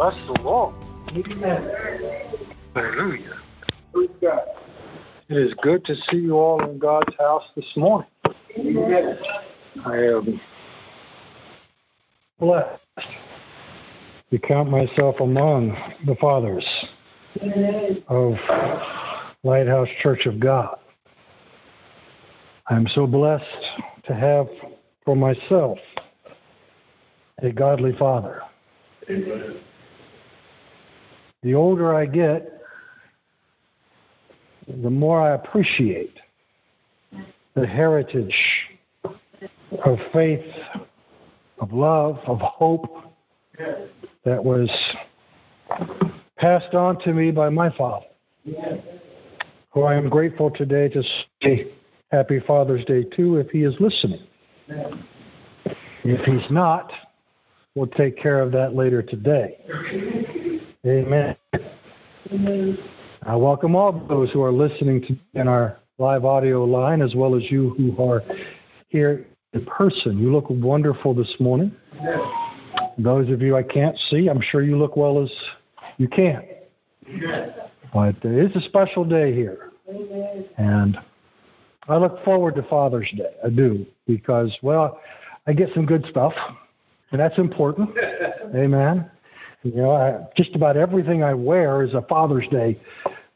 Bless the Lord. Hallelujah. It is good to see you all in God's house this morning. I am blessed to count myself among the fathers of Lighthouse Church of God. I'm so blessed to have for myself a godly father. The older I get, the more I appreciate the heritage of faith, of love, of hope that was passed on to me by my father, who I am grateful today to say Happy Father's Day to if he is listening. If he's not, we'll take care of that later today. Amen. I welcome all those who are listening to in our live audio line, as well as you who are here in person. You look wonderful this morning. Those of you I can't see, I'm sure you look well as you can. But it's a special day here. And I look forward to Father's Day. I do, because, well, I get some good stuff, and that's important. Amen. You know, I, just about everything I wear is a Father's Day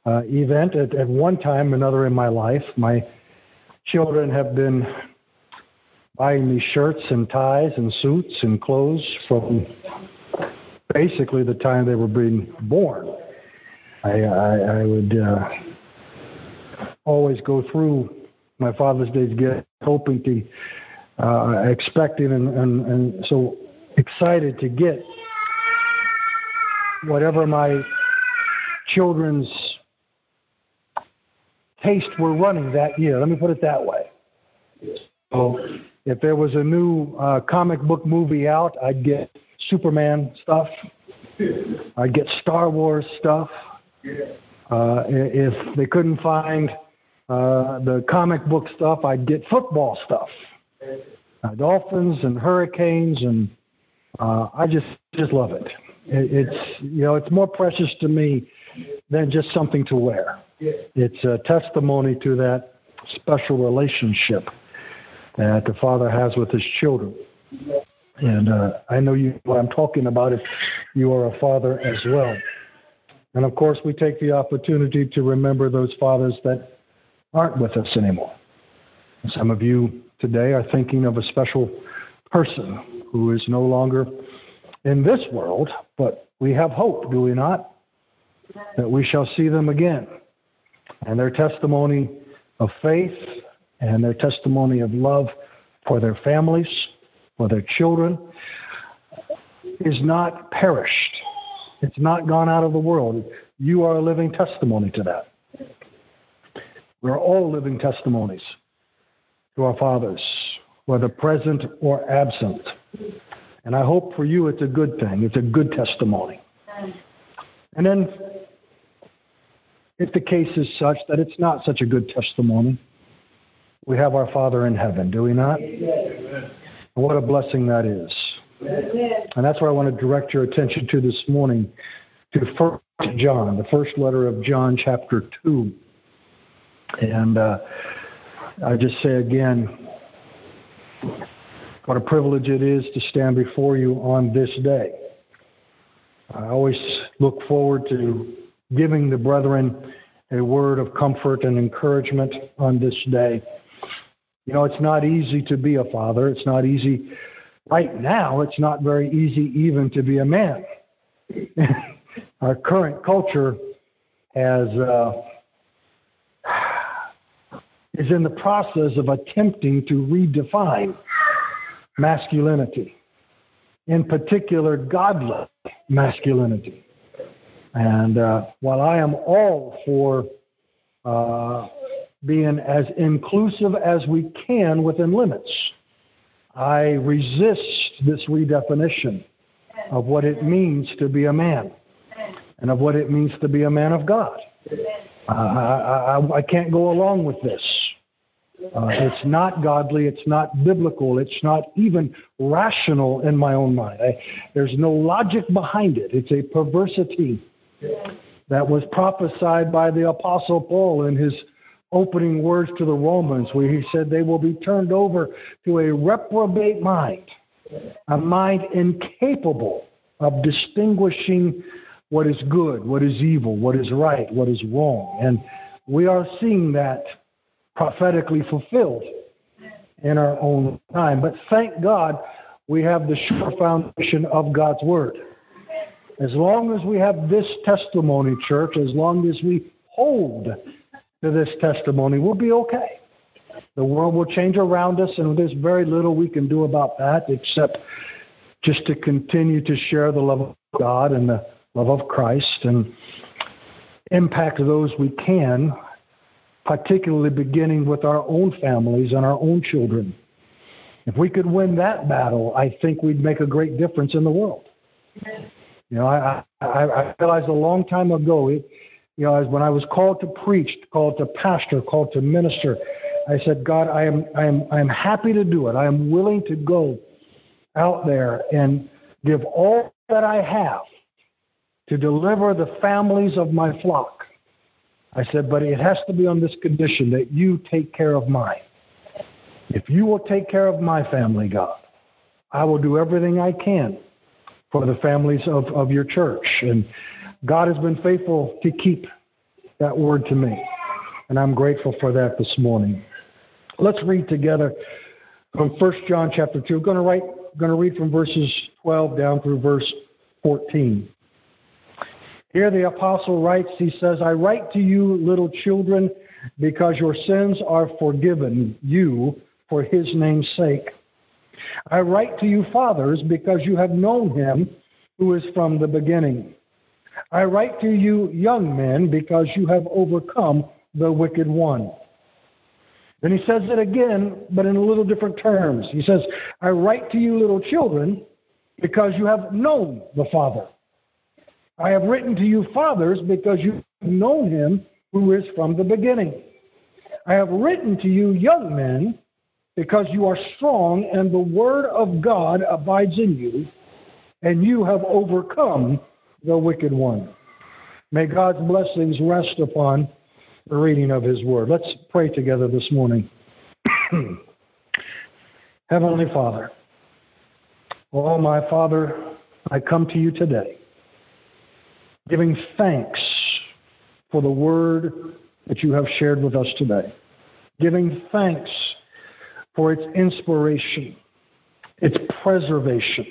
uh, event at, at one time or another in my life. My children have been buying me shirts and ties and suits and clothes from basically the time they were being born. I, I, I would uh, always go through my Father's Day gift, hoping to, uh, expecting and, and, and so excited to get whatever my children's taste were running that year. Let me put it that way. So if there was a new uh, comic book movie out, I'd get Superman stuff. I'd get Star Wars stuff. Uh, if they couldn't find uh, the comic book stuff, I'd get football stuff. Uh, dolphins and hurricanes, and uh, I just just love it. It. It's you know it's more precious to me than just something to wear. It's a testimony to that special relationship that the Father has with His children. And uh, I know you what I'm talking about if you are a father as well. And of course, we take the opportunity to remember those fathers that aren't with us anymore. Some of you today are thinking of a special person who is no longer in this world, but we have hope, do we not? That we shall see them again. And their testimony of faith and their testimony of love for their families, for their children, is not perished. It's not gone out of the world. You are a living testimony to that. We're all living testimonies to our fathers, whether present or absent. And I hope for you it's a good thing. It's a good testimony. And then, if the case is such that it's not such a good testimony, we have our Father in heaven, do we not? And what a blessing that is. And that's where I want to direct your attention to this morning, to First John, the first letter of John, chapter 2. And uh, I just say again, what a privilege it is to stand before you on this day. I always look forward to giving the brethren a word of comfort and encouragement on this day. You know, it's not easy to be a father. It's not easy. Right now, it's not very easy even to be a man. Our current culture has uh, is in the process of attempting to redefine masculinity, in particular, godly masculinity. And uh, while I am all for uh, being as inclusive as we can within limits. I resist this redefinition of what it means to be a man and of what it means to be a man of God. I, I, I, I can't go along with this. Uh, it's not godly. It's not biblical. It's not even rational in my own mind. I, there's no logic behind it. It's a perversity that was prophesied by the Apostle Paul in his opening words to the Romans, where he said they will be turned over to a reprobate mind, a mind incapable of distinguishing what is good, what is evil, what is right, what is wrong. And we are seeing that prophetically fulfilled in our own time. But thank God we have the sure foundation of God's Word. As long as we have this testimony, church, as long as we hold to this testimony, we'll be okay. The world will change around us, and there's very little we can do about that except just to continue to share the love of God and the love of Christ and impact those we can particularly beginning with our own families and our own children. If we could win that battle, I think we'd make a great difference in the world. You know, I, I, I realized a long time ago, it, you know, when I was called to preach, called to pastor, called to minister, I said, God, I am, I am, I am happy to do it. I am willing to go out there and give all that I have to deliver the families of my flock I said, but it has to be on this condition that you take care of mine. If you will take care of my family, God, I will do everything I can for the families of, of your church. And God has been faithful to keep that word to me. And I'm grateful for that this morning. Let's read together from 1 John chapter 2. I'm going to, right, going to read from verses 12 down through verse 14. Here the apostle writes, he says, I write to you, little children, because your sins are forgiven you for his name's sake. I write to you, fathers, because you have known him who is from the beginning. I write to you, young men, because you have overcome the wicked one. Then he says it again, but in a little different terms. He says, I write to you, little children, because you have known the Father. I have written to you, fathers, because you have known him who is from the beginning. I have written to you, young men, because you are strong and the word of God abides in you, and you have overcome the wicked one. May God's blessings rest upon the reading of his word. Let's pray together this morning. Heavenly Father, oh my Father, I come to you today giving thanks for the word that you have shared with us today, giving thanks for its inspiration, its preservation,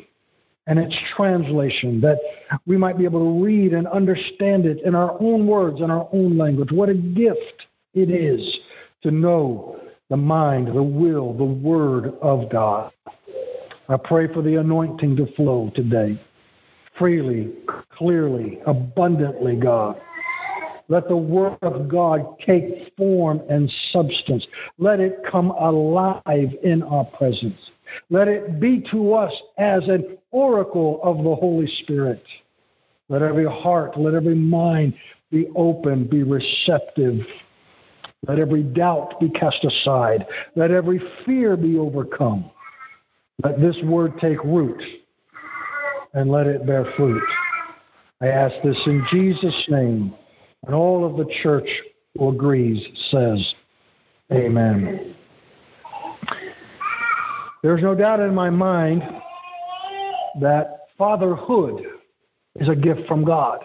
and its translation, that we might be able to read and understand it in our own words, in our own language. What a gift it is to know the mind, the will, the word of God. I pray for the anointing to flow today freely, clearly, abundantly, God. Let the Word of God take form and substance. Let it come alive in our presence. Let it be to us as an oracle of the Holy Spirit. Let every heart, let every mind be open, be receptive. Let every doubt be cast aside. Let every fear be overcome. Let this word take root and let it bear fruit. I ask this in Jesus' name. And all of the church who agrees says, Amen. There's no doubt in my mind that fatherhood is a gift from God.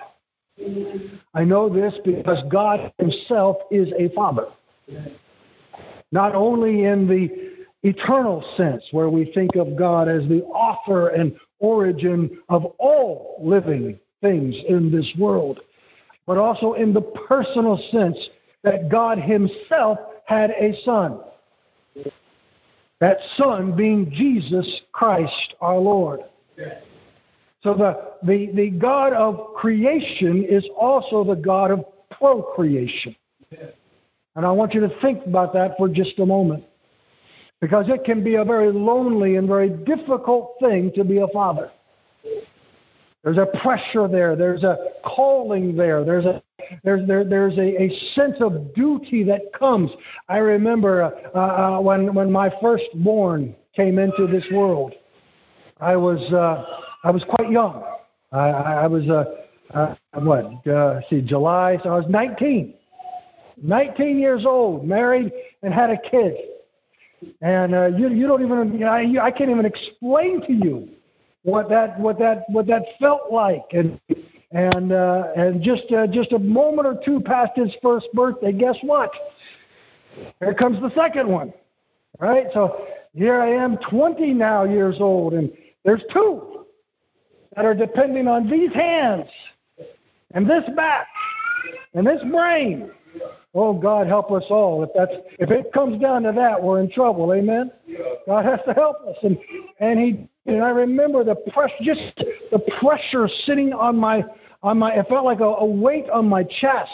I know this because God Himself is a father. Not only in the eternal sense, where we think of God as the author and origin of all living things in this world, but also in the personal sense that God Himself had a son. That son being Jesus Christ our Lord. So the, the, the God of creation is also the God of procreation. And I want you to think about that for just a moment because it can be a very lonely and very difficult thing to be a father. There's a pressure there, there's a calling there, there's a there's there, there's a, a sense of duty that comes. I remember uh, uh, when when my firstborn came into this world. I was uh, I was quite young. I, I was uh, uh, what? Uh, see, July. So I was 19. 19 years old, married, and had a kid. And uh, you you don't even you I, I can't even explain to you what that what that what that felt like. And and uh, and just uh, just a moment or two past his first birthday guess what? Here comes the second one. Right so here I am 20 now years old and there's two that are depending on these hands and this back and this brain Oh God, help us all. If that's if it comes down to that, we're in trouble. Amen. God has to help us, and and he and I remember the pressure, just the pressure sitting on my on my. It felt like a, a weight on my chest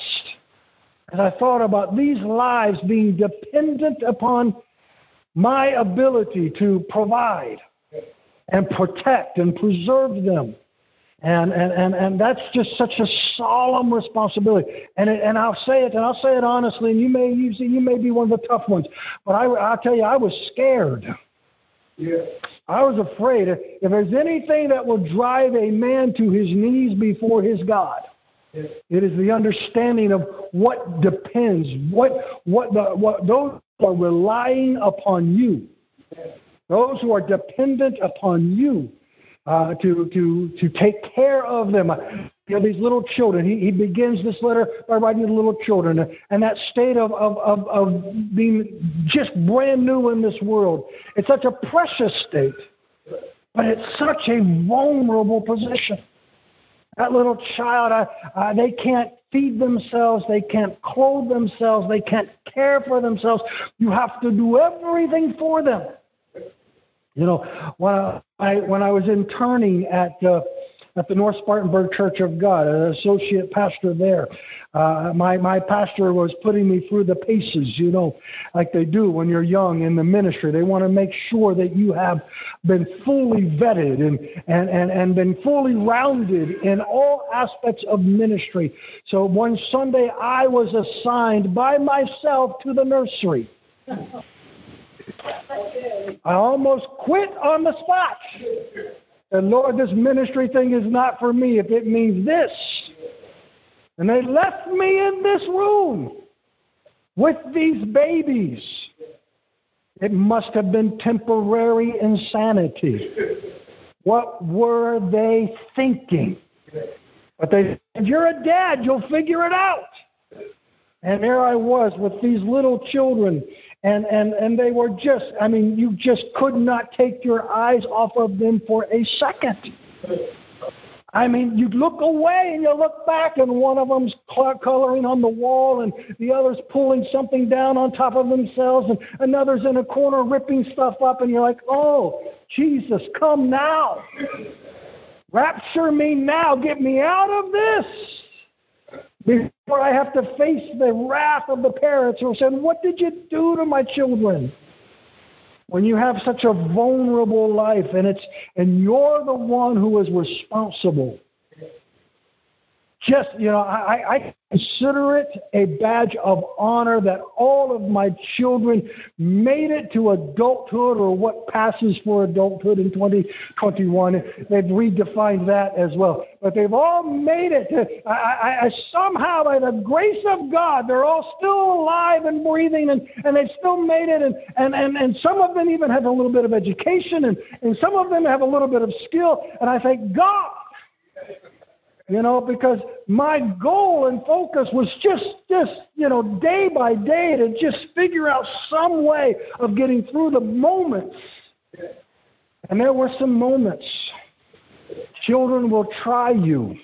as I thought about these lives being dependent upon my ability to provide and protect and preserve them. And, and, and, and that's just such a solemn responsibility. And, it, and I'll say it, and I'll say it honestly, and you may, you, see, you may be one of the tough ones. But I, I'll tell you, I was scared. Yeah. I was afraid. If there's anything that will drive a man to his knees before his God, yeah. it is the understanding of what depends, what, what, the, what those are relying upon you, those who are dependent upon you uh, to, to, to take care of them. You know, these little children. He, he begins this letter by writing to little children and that state of, of, of, of being just brand new in this world. It's such a precious state, but it's such a vulnerable position. That little child, uh, uh, they can't feed themselves, they can't clothe themselves, they can't care for themselves. You have to do everything for them. You know, when I when I was interning at uh, at the North Spartanburg Church of God, an associate pastor there, uh, my my pastor was putting me through the paces. You know, like they do when you're young in the ministry. They want to make sure that you have been fully vetted and and and and been fully rounded in all aspects of ministry. So one Sunday I was assigned by myself to the nursery. I almost quit on the spot. And Lord, this ministry thing is not for me if it means this. And they left me in this room with these babies. It must have been temporary insanity. What were they thinking? But they said, You're a dad, you'll figure it out. And there I was with these little children and and and they were just i mean you just could not take your eyes off of them for a second. I mean you look away and you look back and one of them's coloring on the wall and the other's pulling something down on top of themselves and another's in a corner ripping stuff up and you're like oh jesus come now. Rapture me now. Get me out of this before I have to face the wrath of the parents who said, What did you do to my children? When you have such a vulnerable life and it's and you're the one who is responsible. Just, you know, I, I consider it a badge of honor that all of my children made it to adulthood or what passes for adulthood in 2021. They've redefined that as well. But they've all made it. I, I, I, somehow, by the grace of God, they're all still alive and breathing and, and they've still made it. And, and, and, and some of them even have a little bit of education and, and some of them have a little bit of skill. And I thank God you know, because my goal and focus was just, just, you know, day by day to just figure out some way of getting through the moments. And there were some moments. Children will try you.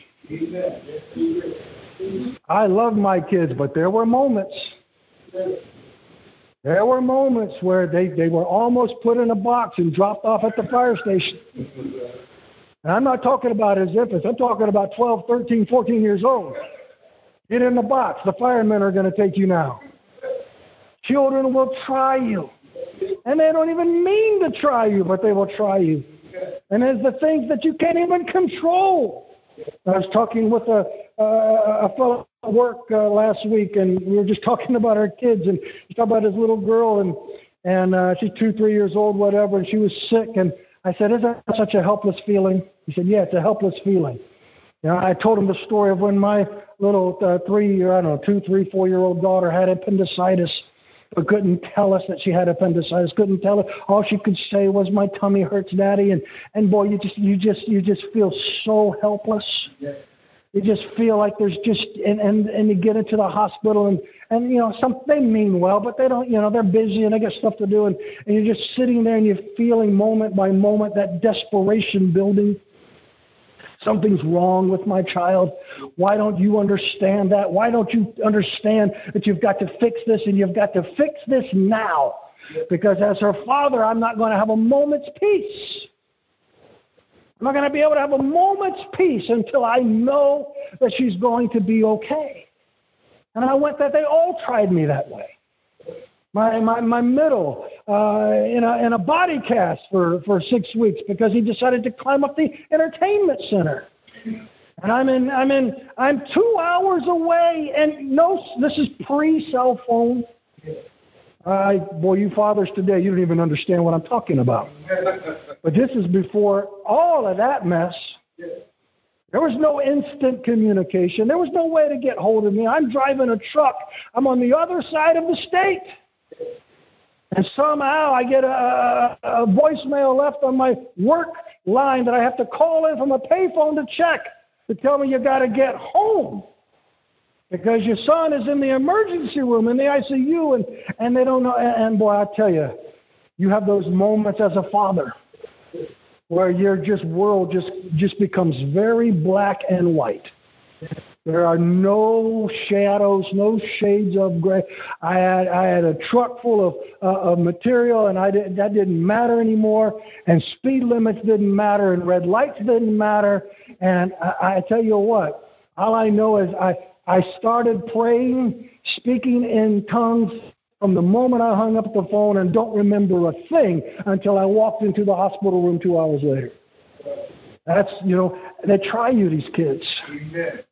I love my kids, but there were moments. There were moments where they, they were almost put in a box and dropped off at the fire station. And I'm not talking about as infants. I'm talking about 12, 13, 14 years old. Get in the box. The firemen are going to take you now. Children will try you. And they don't even mean to try you, but they will try you. And there's the things that you can't even control. I was talking with a, uh, a fellow at work uh, last week, and we were just talking about our kids, and he talked about his little girl, and and uh, she's two, three years old, whatever, and she was sick, and I said, Isn't that such a helpless feeling?" He said, "Yeah, it's a helpless feeling." You know, I told him the story of when my little uh, three, or I don't know, two, three, four-year-old daughter had appendicitis, but couldn't tell us that she had appendicitis. Couldn't tell us. All she could say was, "My tummy hurts, Daddy." And and boy, you just you just you just feel so helpless. Yeah. You just feel like there's just and and and you get into the hospital and and you know some they mean well, but they don't. You know they're busy and they got stuff to do, and and you're just sitting there and you're feeling moment by moment that desperation building. Something's wrong with my child. Why don't you understand that? Why don't you understand that you've got to fix this and you've got to fix this now? Because as her father, I'm not going to have a moment's peace. I'm not going to be able to have a moment's peace until I know that she's going to be okay. And I went that they all tried me that way. My my my middle uh, in a in a body cast for for six weeks because he decided to climb up the entertainment center. And I'm in I'm in I'm two hours away and no this is pre cell phone. I, boy, you fathers today, you don't even understand what I'm talking about. but this is before all of that mess. There was no instant communication. There was no way to get hold of me. I'm driving a truck. I'm on the other side of the state. And somehow I get a, a voicemail left on my work line that I have to call in from a payphone to check to tell me you got to get home because your son is in the emergency room in the ICU and, and they don't know. And, and boy, I tell you, you have those moments as a father where your just world just just becomes very black and white. There are no shadows, no shades of gray. I had I had a truck full of uh, of material, and I didn't that didn't matter anymore. And speed limits didn't matter, and red lights didn't matter. And I, I tell you what, all I know is I I started praying, speaking in tongues from the moment I hung up the phone and don't remember a thing until I walked into the hospital room two hours later. That's, you know, they try you, these kids.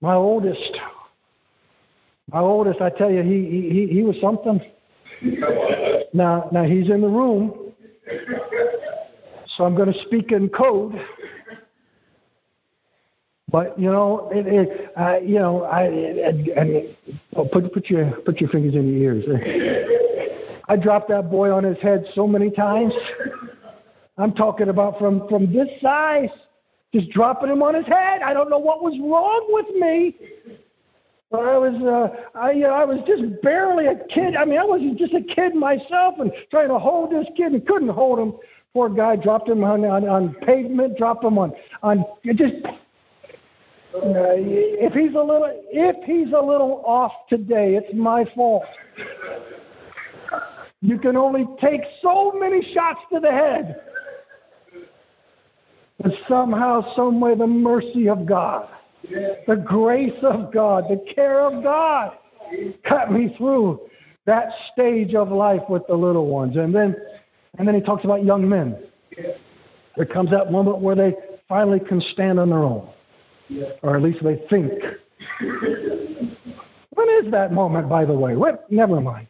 My oldest, my oldest, I tell you, he, he, he was something. Now, now he's in the room, so I'm going to speak in code. But you know, it, it, uh, you know, I, and oh, put put your put your fingers in your ears. I dropped that boy on his head so many times. I'm talking about from from this size, just dropping him on his head. I don't know what was wrong with me. But I was, uh, I, you know, I was just barely a kid. I mean, I was just a kid myself, and trying to hold this kid and couldn't hold him. Poor guy dropped him on on, on pavement, dropped him on on just uh, if he's a little if he's a little off today, it's my fault. You can only take so many shots to the head. But somehow, some way, the mercy of God, the grace of God, the care of God cut me through that stage of life with the little ones. And then and then he talks about young men. There comes that moment where they finally can stand on their own or at least they think. when is that moment, by the way? What? Never mind.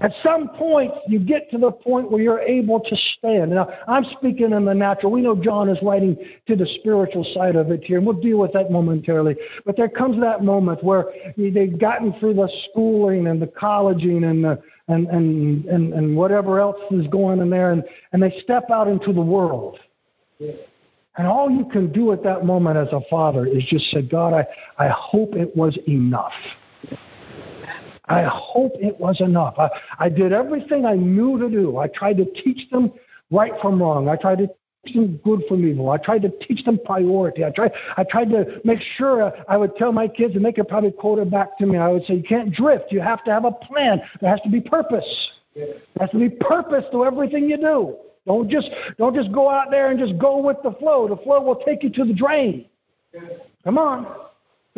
At some point, you get to the point where you're able to stand. Now, I'm speaking in the natural. We know John is writing to the spiritual side of it here, and we'll deal with that momentarily. But there comes that moment where they've gotten through the schooling and the colleging and the, and, and, and, and whatever else is going in there, and, and they step out into the world. And all you can do at that moment as a father is just say, God, I, I hope it was enough. I hope it was enough. I, I did everything I knew to do. I tried to teach them right from wrong. I tried to teach them good from evil. I tried to teach them priority. I tried, I tried to make sure I would tell my kids, and they could probably quote it back to me. I would say, You can't drift. You have to have a plan. There has to be purpose. There has to be purpose to everything you do. Don't just don't just go out there and just go with the flow. The flow will take you to the drain. Come on.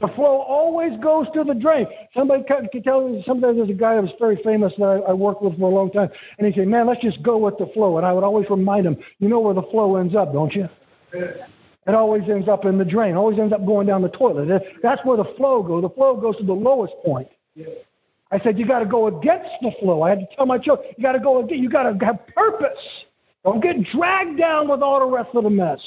The flow always goes to the drain. Somebody can tell me, sometimes there's a guy that was very famous that I, I worked with for a long time, and he said, Man, let's just go with the flow. And I would always remind him, You know where the flow ends up, don't you? It always ends up in the drain. Always ends up going down the toilet. That's where the flow goes. The flow goes to the lowest point. I said you got to go against the flow. I had to tell my children you got to go. against, You got to have purpose. Don't get dragged down with all the rest of the mess.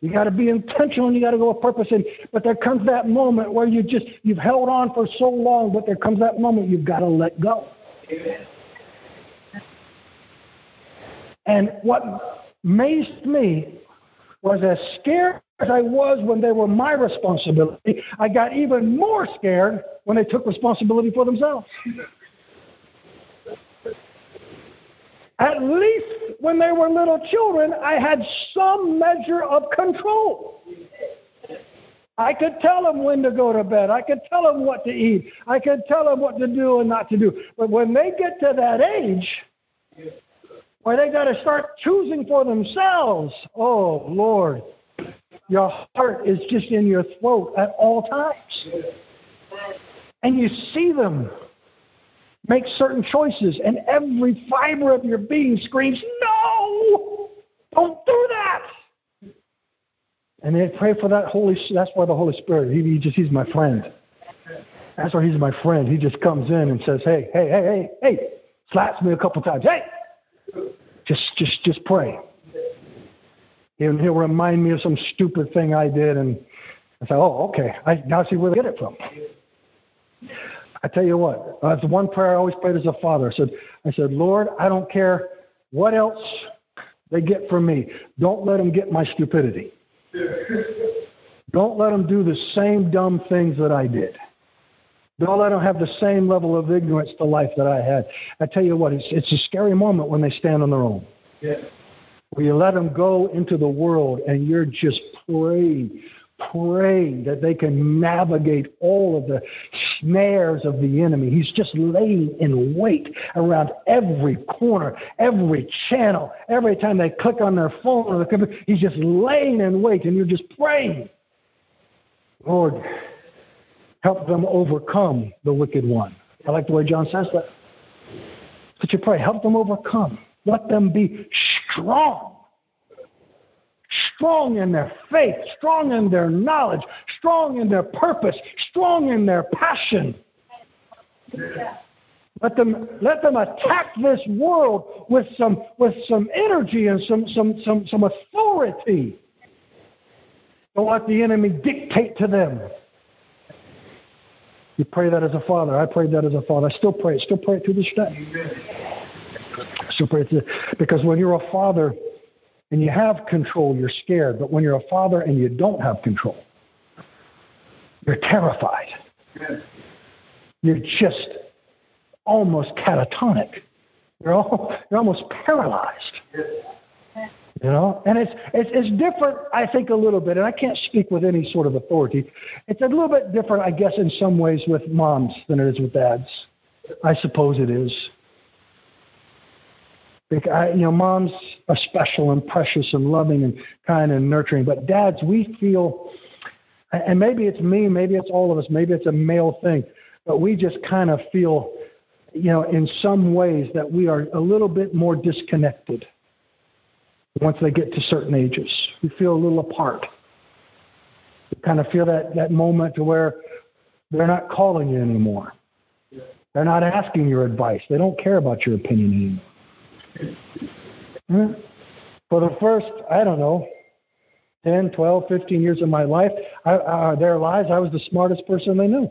You got to be intentional and you got to go with purpose. And but there comes that moment where you just you've held on for so long, but there comes that moment you've got to let go. Amen. And what amazed me was as scared as I was when they were my responsibility, I got even more scared when they took responsibility for themselves. At least when they were little children, I had some measure of control. I could tell them when to go to bed. I could tell them what to eat. I could tell them what to do and not to do. But when they get to that age where they got to start choosing for themselves, oh, Lord, your heart is just in your throat at all times. And you see them make certain choices, and every fiber of your being screams, No! Don't do that! And they pray for that Holy that's why the Holy Spirit, he, he just he's my friend. That's why he's my friend. He just comes in and says, Hey, hey, hey, hey, hey, slaps me a couple times. Hey! Just just just pray. And he'll remind me of some stupid thing I did and I say, Oh, okay. I now see where they get it from. I tell you what, uh, the one prayer I always prayed as a father. I said, I said, Lord, I don't care what else they get from me. Don't let them get my stupidity. Don't let them do the same dumb things that I did. Don't let them have the same level of ignorance to life that I had. I tell you what, it's, it's a scary moment when they stand on their own. Yeah. Where you let them go into the world and you're just praying praying that they can navigate all of the snares of the enemy. He's just laying in wait around every corner, every channel. Every time they click on their phone or the computer, he's just laying in wait, and you're just praying. Lord, help them overcome the wicked one. I like the way John says that. But you pray, help them overcome. Let them be strong strong in their faith, strong in their knowledge, strong in their purpose, strong in their passion. Let them let them attack this world with some with some energy and some some some some authority. Don't let the enemy dictate to them. You pray that as a father. I prayed that as a father. I still pray. Still pray it to this day. Still pray it because when you're a father, and you have control, you're scared. But when you're a father and you don't have control, you're terrified. You're just almost catatonic. You're, all, you're almost paralyzed. You know, and it's, it's it's different, I think, a little bit, and I can't speak with any sort of authority. It's a little bit different, I guess, in some ways with moms than it is with dads. I suppose it is. I, you know, moms are special and precious and loving and kind and nurturing, but dads, we feel, and maybe it's me, maybe it's all of us, maybe it's a male thing, but we just kind of feel, you know, in some ways that we are a little bit more disconnected once they get to certain ages. We feel a little apart. We kind of feel that, that moment to where they're not calling you anymore. They're not asking your advice. They don't care about your opinion anymore. Hmm? For the first, I don't know, 10, 12, 15 years of my life, I, uh, their lives, I was the smartest person they knew.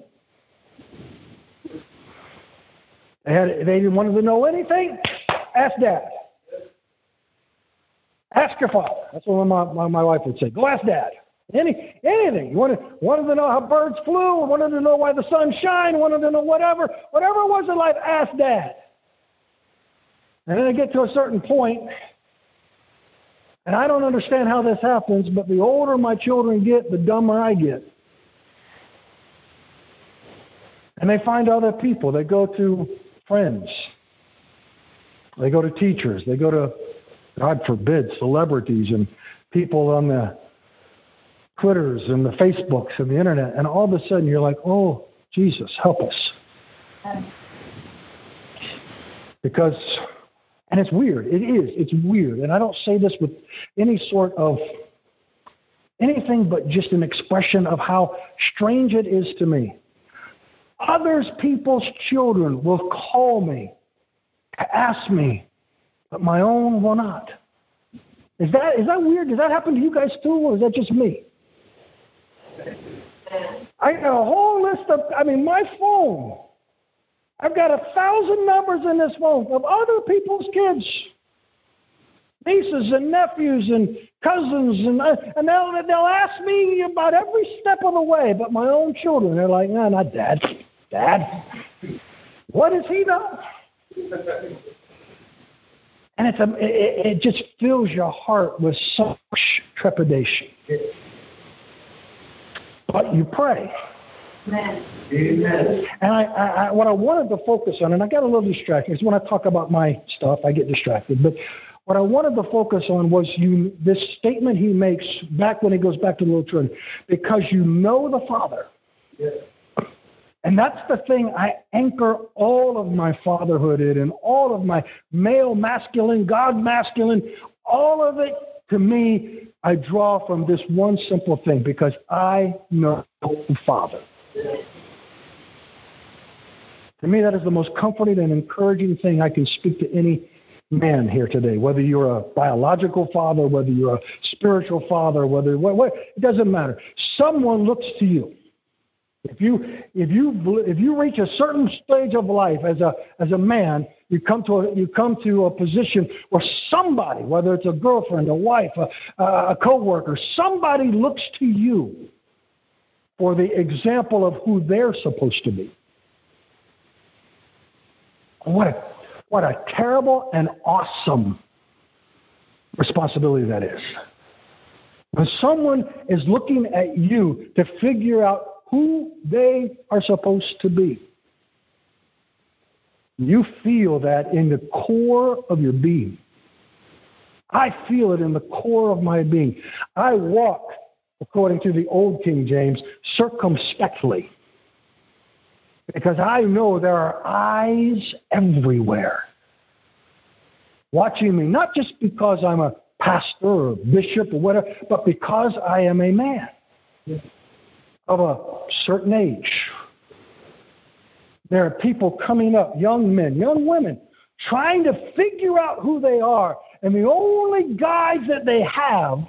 They, had, they didn't want to know anything. Ask dad. Ask your father. That's what my, my, my wife would say. Go ask dad. Any anything. You wanted, wanted to know how birds flew, wanted to know why the sun shine, wanted to know whatever, whatever it was in life, ask dad. And then I get to a certain point, and I don't understand how this happens, but the older my children get, the dumber I get. And they find other people. They go to friends. They go to teachers. They go to, God forbid, celebrities and people on the Twitters and the Facebooks and the internet. And all of a sudden you're like, oh, Jesus, help us. Because and it's weird. It is. It's weird. And I don't say this with any sort of anything but just an expression of how strange it is to me. Others people's children will call me to ask me, but my own will not. Is that is that weird? Does that happen to you guys too, or is that just me? I got a whole list of I mean my phone. I've got a thousand numbers in this phone of other people's kids. Nieces and nephews and cousins and uh, and they'll they'll ask me about every step of the way, but my own children, they're like, no, not dad. Dad. What he done? And it's a, it, it just fills your heart with such trepidation. But you pray. Amen. And I, I, what I wanted to focus on, and I got a little distracted, because when I talk about my stuff, I get distracted. But what I wanted to focus on was you this statement he makes back when he goes back to the little children, because you know the Father. Yes. And that's the thing I anchor all of my fatherhood in and all of my male, masculine, God masculine, all of it to me, I draw from this one simple thing because I know the Father. To me, that is the most comforting and encouraging thing I can speak to any man here today. Whether you're a biological father, whether you're a spiritual father, whether what, what it doesn't matter. Someone looks to you if you if you if you reach a certain stage of life as a as a man, you come to a you come to a position where somebody, whether it's a girlfriend, a wife, a, a coworker, somebody looks to you for the example of who they're supposed to be. What a what a terrible and awesome responsibility that is. When someone is looking at you to figure out who they are supposed to be. You feel that in the core of your being. I feel it in the core of my being. I walk, according to the old King James, circumspectly. Because I know there are eyes everywhere watching me, not just because I'm a pastor or bishop or whatever, but because I am a man of a certain age. There are people coming up, young men, young women, trying to figure out who they are. And the only guides that they have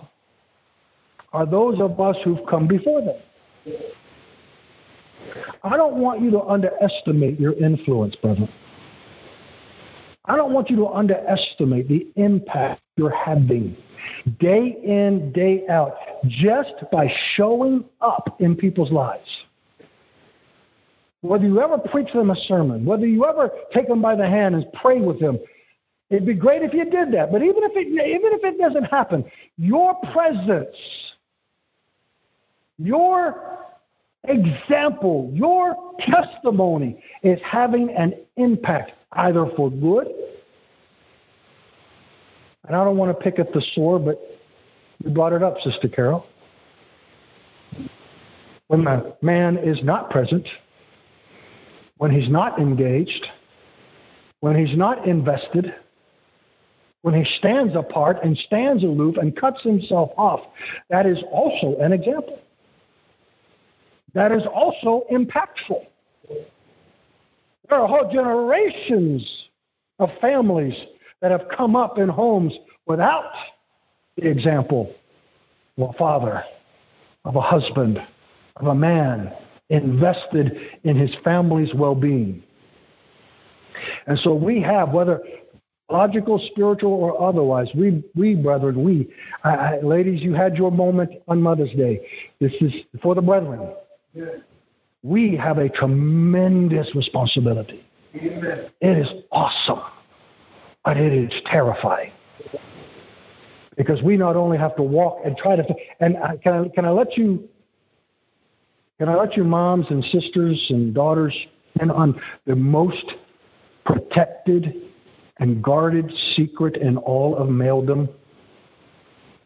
are those of us who've come before them. I don't want you to underestimate your influence, brother. I don't want you to underestimate the impact you're having day in, day out, just by showing up in people's lives. Whether you ever preach them a sermon, whether you ever take them by the hand and pray with them, it'd be great if you did that. But even if it, even if it doesn't happen, your presence, your example, your testimony is having an impact either for good and I don't want to pick at the sore, but you brought it up, Sister Carol. When the man is not present, when he's not engaged, when he's not invested, when he stands apart and stands aloof and cuts himself off, that is also an example. That is also impactful. There are whole generations of families that have come up in homes without the example of a father, of a husband, of a man invested in his family's well being. And so we have, whether logical, spiritual, or otherwise, we, we brethren, we, I, I, ladies, you had your moment on Mother's Day. This is for the brethren. We have a tremendous responsibility. Amen. It is awesome but it is terrifying. Because we not only have to walk and try to, and I, can I, can I let you, can I let you moms and sisters and daughters in on the most protected and guarded secret in all of maledom?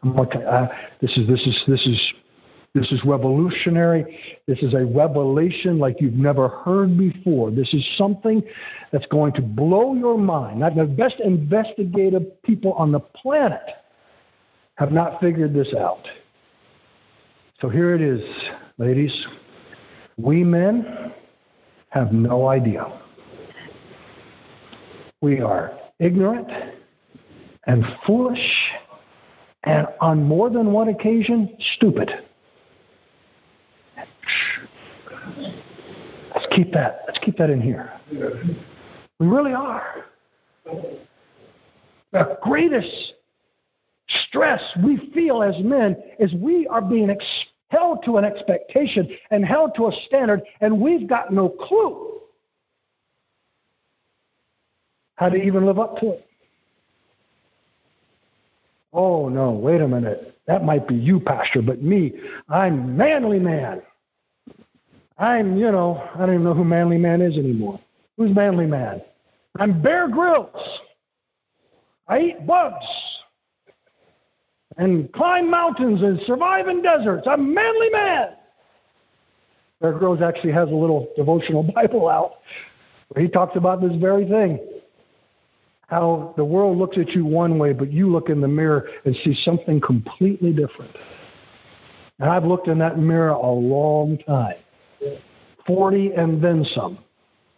Uh, this is this is this is this is revolutionary. This is a revelation like you've never heard before. This is something that's going to blow your mind. Not the best investigative people on the planet have not figured this out. So here it is, ladies. We men have no idea. We are ignorant and foolish and on more than one occasion, stupid. Let's keep that. Let's keep that in here. We really are. The greatest stress we feel as men is we are being held to an expectation and held to a standard, and we've got no clue how to even live up to it. Oh, no, wait a minute. That might be you, Pastor, but me, I'm manly man. I'm, you know, I don't even know who manly man is anymore. Who's manly man? I'm Bear Grylls. I eat bugs and climb mountains and survive in deserts. I'm manly man. Bear Grylls actually has a little devotional Bible out where he talks about this very thing. How the world looks at you one way, but you look in the mirror and see something completely different. And I've looked in that mirror a long time 40 and then some.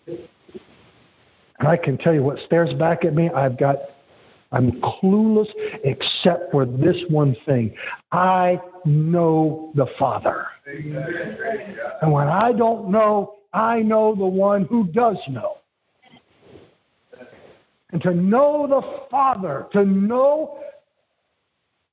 And I can tell you what stares back at me, I've got I'm clueless except for this one thing. I know the Father. And when I don't know, I know the one who does know. And to know the Father, to know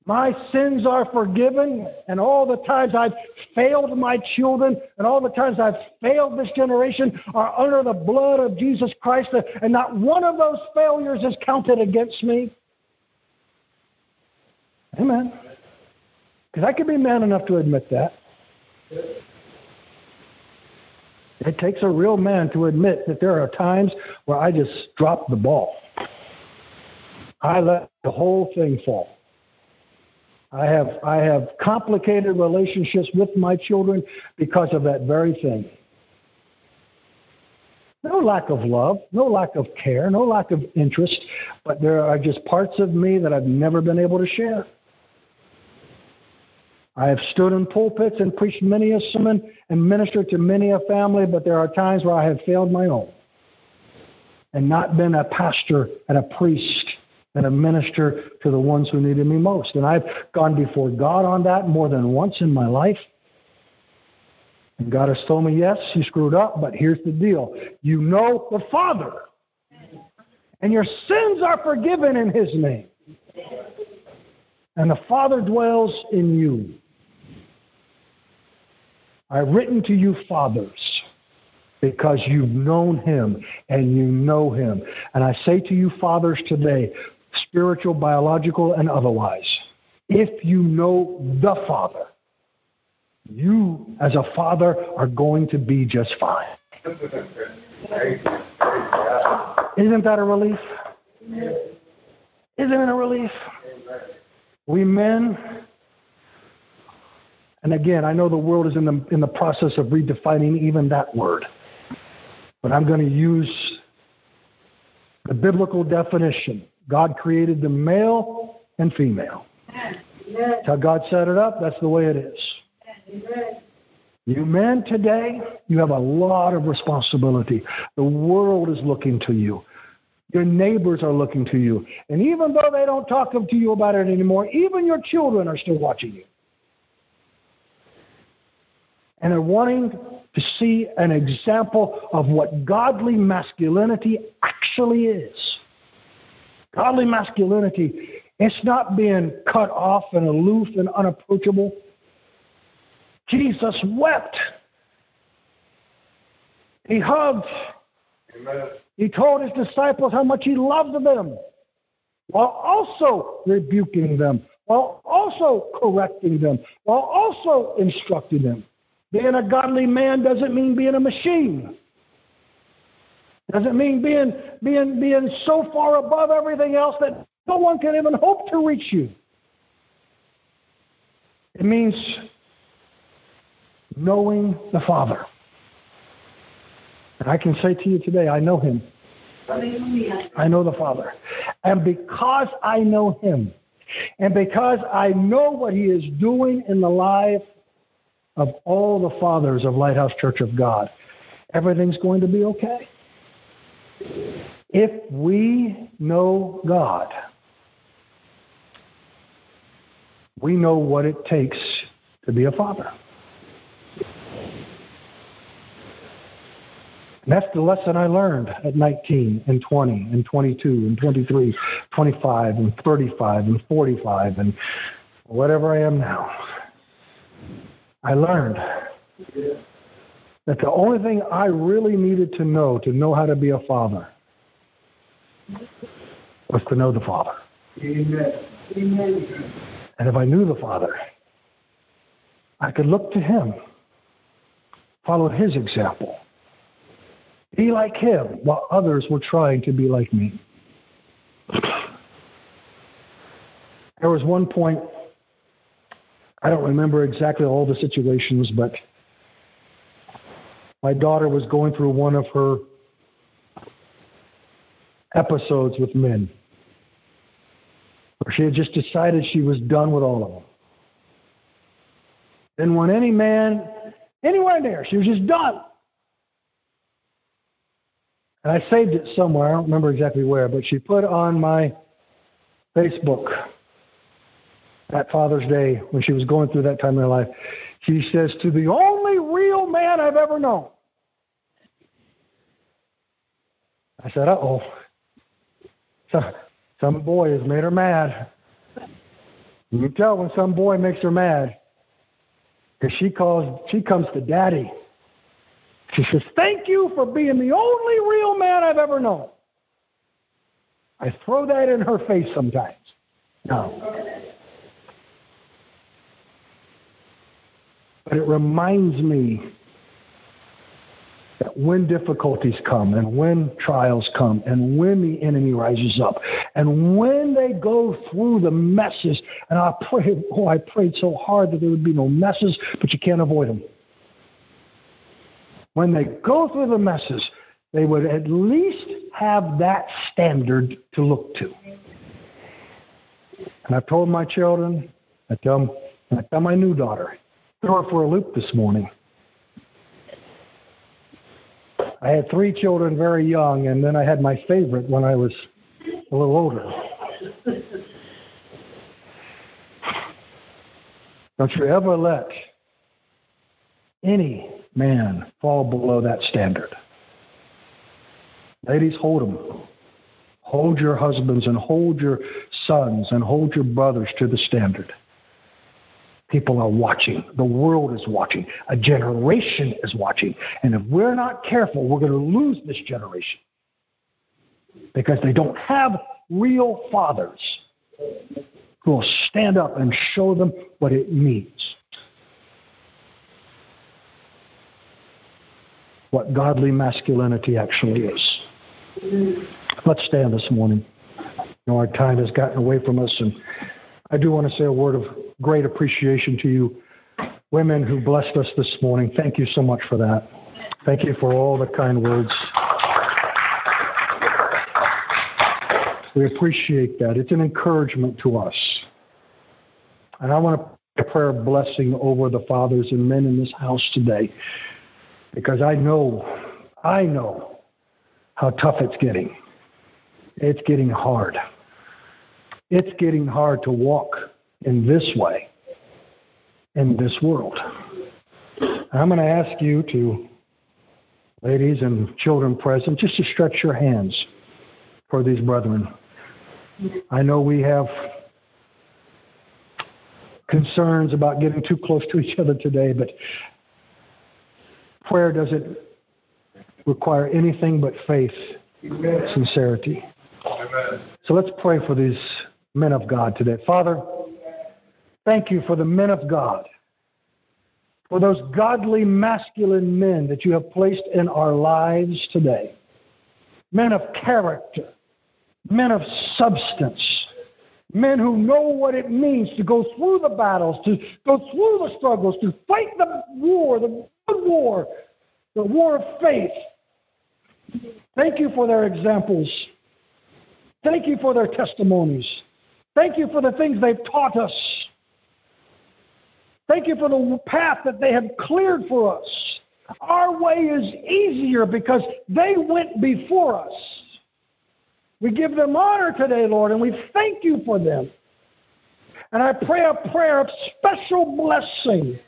my sins are forgiven, and all the times I've failed my children, and all the times I've failed this generation are under the blood of Jesus Christ, and not one of those failures is counted against me. Amen. Because I can be man enough to admit that. It takes a real man to admit that there are times where I just drop the ball. I let the whole thing fall. I have, I have complicated relationships with my children because of that very thing. No lack of love, no lack of care, no lack of interest, but there are just parts of me that I've never been able to share. I have stood in pulpits and preached many a sermon and ministered to many a family, but there are times where I have failed my own and not been a pastor and a priest and a minister to the ones who needed me most. And I've gone before God on that more than once in my life. And God has told me, yes, you screwed up, but here's the deal. You know the Father. And your sins are forgiven in His name. And the Father dwells in you. I've written to you, fathers, because you've known Him and you know Him. And I say to you, fathers, today, spiritual, biological, and otherwise. If you know the Father, you as a father are going to be just fine. Isn't that a relief? Isn't it a relief? We men, and again, I know the world is in the, in the process of redefining even that word, but I'm going to use the biblical definition God created them male and female. That's how God set it up. That's the way it is. You men today, you have a lot of responsibility. The world is looking to you. Your neighbors are looking to you. And even though they don't talk to you about it anymore, even your children are still watching you. And they're wanting to see an example of what godly masculinity actually is. Godly masculinity, it's not being cut off and aloof and unapproachable. Jesus wept. He hugged. Amen. He told his disciples how much he loved them while also rebuking them, while also correcting them, while also instructing them. Being a godly man doesn't mean being a machine. Doesn't mean being, being, being so far above everything else that no one can even hope to reach you. It means knowing the Father. And I can say to you today, I know Him. I know the Father. And because I know Him, and because I know what He is doing in the life of all the fathers of Lighthouse Church of God, everything's going to be okay. If we know God, we know what it takes to be a father. And that's the lesson I learned at 19 and 20 and 22 and 23, 25 and 35 and 45 and whatever I am now. I learned that the only thing I really needed to know to know how to be a father was to know the Father. Amen. Amen. And if I knew the Father, I could look to Him, follow His example, be like Him while others were trying to be like me. There was one point, I don't remember exactly all the situations, but my daughter was going through one of her episodes with men she had just decided she was done with all of them. Didn't want any man anywhere near. She was just done. And I saved it somewhere. I don't remember exactly where, but she put on my Facebook that Father's Day when she was going through that time in her life. She says, To the only I've ever known. I said, Uh oh. So, some boy has made her mad. You can tell when some boy makes her mad. Because she calls she comes to daddy. She says, Thank you for being the only real man I've ever known. I throw that in her face sometimes. No. But it reminds me that when difficulties come and when trials come and when the enemy rises up and when they go through the messes, and I pray, oh, I prayed so hard that there would be no messes, but you can't avoid them. When they go through the messes, they would at least have that standard to look to. And I've told my children, I tell them, I tell my new daughter, throw her for a loop this morning. I had three children very young, and then I had my favorite when I was a little older. Don't you ever let any man fall below that standard. Ladies, hold them. Hold your husbands and hold your sons and hold your brothers to the standard. People are watching. The world is watching. A generation is watching. And if we're not careful, we're going to lose this generation because they don't have real fathers who will stand up and show them what it means. What godly masculinity actually is. Let's stand this morning. You know, our time has gotten away from us, and I do want to say a word of great appreciation to you, women who blessed us this morning. Thank you so much for that. Thank you for all the kind words. We appreciate that. It's an encouragement to us. And I want to pray a prayer blessing over the fathers and men in this house today because I know, I know how tough it's getting. It's getting hard. It's getting hard to walk in this way in this world. I'm going to ask you to, ladies and children present, just to stretch your hands for these brethren. I know we have concerns about getting too close to each other today, but prayer doesn't require anything but faith, Amen. sincerity. Amen. So let's pray for these men of God today. Father, thank you for the men of God, for those godly masculine men that you have placed in our lives today. Men of character, men of substance, men who know what it means to go through the battles, to go through the struggles, to fight the war, the good war, the war of faith. Thank you for their examples. Thank you for their testimonies. Thank you for the things they've taught us. Thank you for the path that they have cleared for us. Our way is easier because they went before us. We give them honor today, Lord, and we thank you for them. And I pray a prayer of special blessing.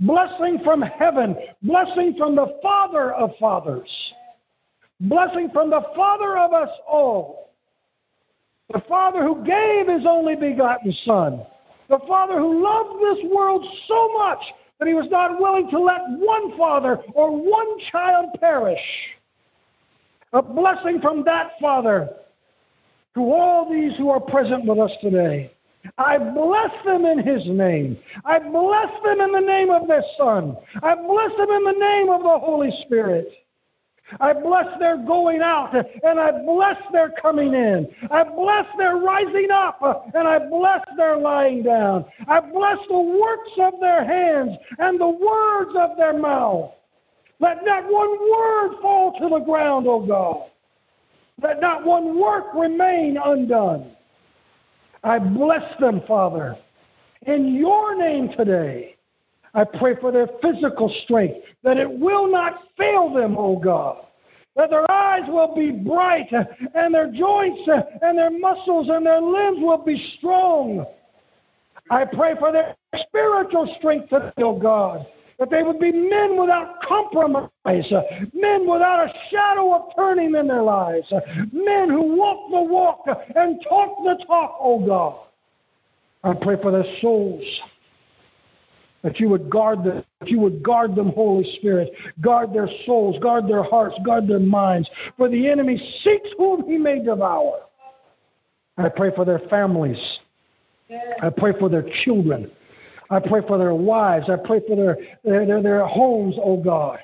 Blessing from heaven, blessing from the Father of fathers, blessing from the Father of us all, the Father who gave his only begotten Son the Father who loved this world so much that he was not willing to let one father or one child perish. A blessing from that Father to all these who are present with us today. I bless them in His name. I bless them in the name of their Son. I bless them in the name of the Holy Spirit. I bless their going out and I bless their coming in. I bless their rising up and I bless their lying down. I bless the works of their hands and the words of their mouth. Let not one word fall to the ground, O God. Let not one work remain undone. I bless them, Father, in your name today. I pray for their physical strength, that it will not fail them, O God. That their eyes will be bright, and their joints and their muscles and their limbs will be strong. I pray for their spiritual strength O God. That they would be men without compromise, men without a shadow of turning in their lives, men who walk the walk and talk the talk, O God. I pray for their souls that you would guard them, that you would guard them, Holy Spirit. Guard their souls, guard their hearts, guard their minds. For the enemy seeks whom he may devour. I pray for their families. I pray for their children. I pray for their wives. I pray for their, their, their, their homes, O oh God.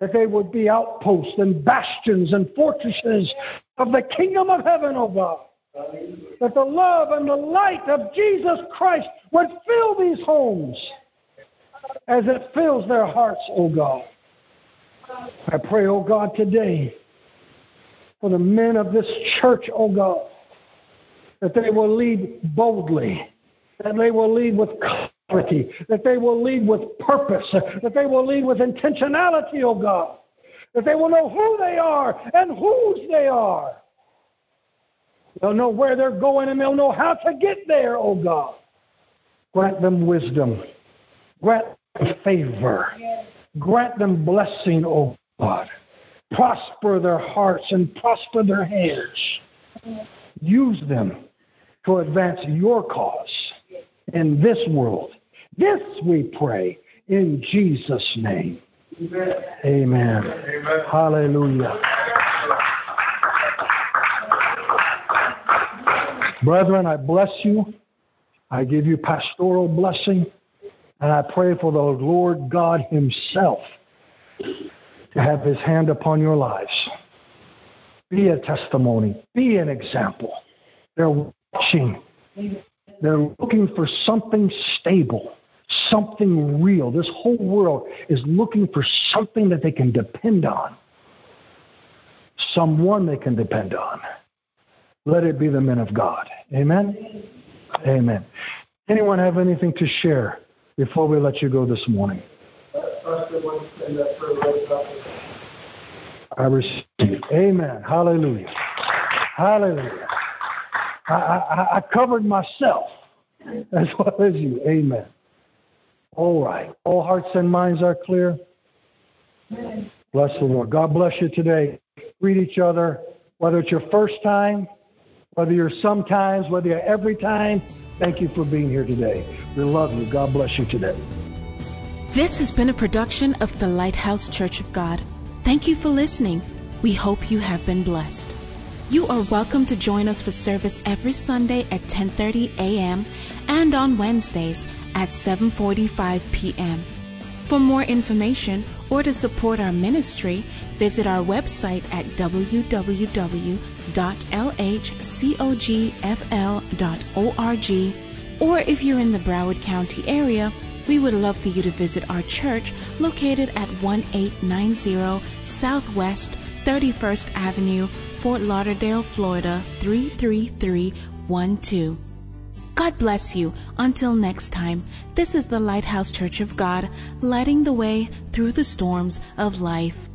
That they would be outposts and bastions and fortresses of the kingdom of heaven, O oh God. That the love and the light of Jesus Christ would fill these homes as it fills their hearts, O oh God. I pray, O oh God, today for the men of this church, O oh God, that they will lead boldly, that they will lead with clarity, that they will lead with purpose, that they will lead with intentionality, O God, that they will know who they are and whose they are. They'll know where they're going and they'll know how to get there, O God. Grant them wisdom. Grant favor. Grant them blessing, O God. Prosper their hearts and prosper their hands. Use them to advance your cause in this world. This we pray in Jesus' name. Amen. Amen. Amen. Hallelujah. Brethren, I bless you. I give you pastoral blessing. And I pray for the Lord God Himself to have His hand upon your lives. Be a testimony, be an example. They're watching, they're looking for something stable, something real. This whole world is looking for something that they can depend on, someone they can depend on. Let it be the men of God. Amen? Amen. Anyone have anything to share? Before we let you go this morning? I receive. Amen. Hallelujah. Hallelujah. I, I, I covered myself as well as you. Amen. All right. All hearts and minds are clear. Bless the Lord. God bless you today. Greet each other, whether it's your first time, whether you're sometimes, whether you're every time. Thank you for being here today. We love you. God bless you today. This has been a production of the Lighthouse Church of God. Thank you for listening. We hope you have been blessed. You are welcome to join us for service every Sunday at 10:30 a.m. and on Wednesdays at 7:45 p.m. For more information or to support our ministry, visit our website at www.lhcogfl.org or if you're in the Broward County area, we would love for you to visit our church located at 1890 Southwest 31st Avenue, Fort Lauderdale, Florida 33312. God bless you. Until next time, this is the Lighthouse Church of God, lighting the way through the storms of life.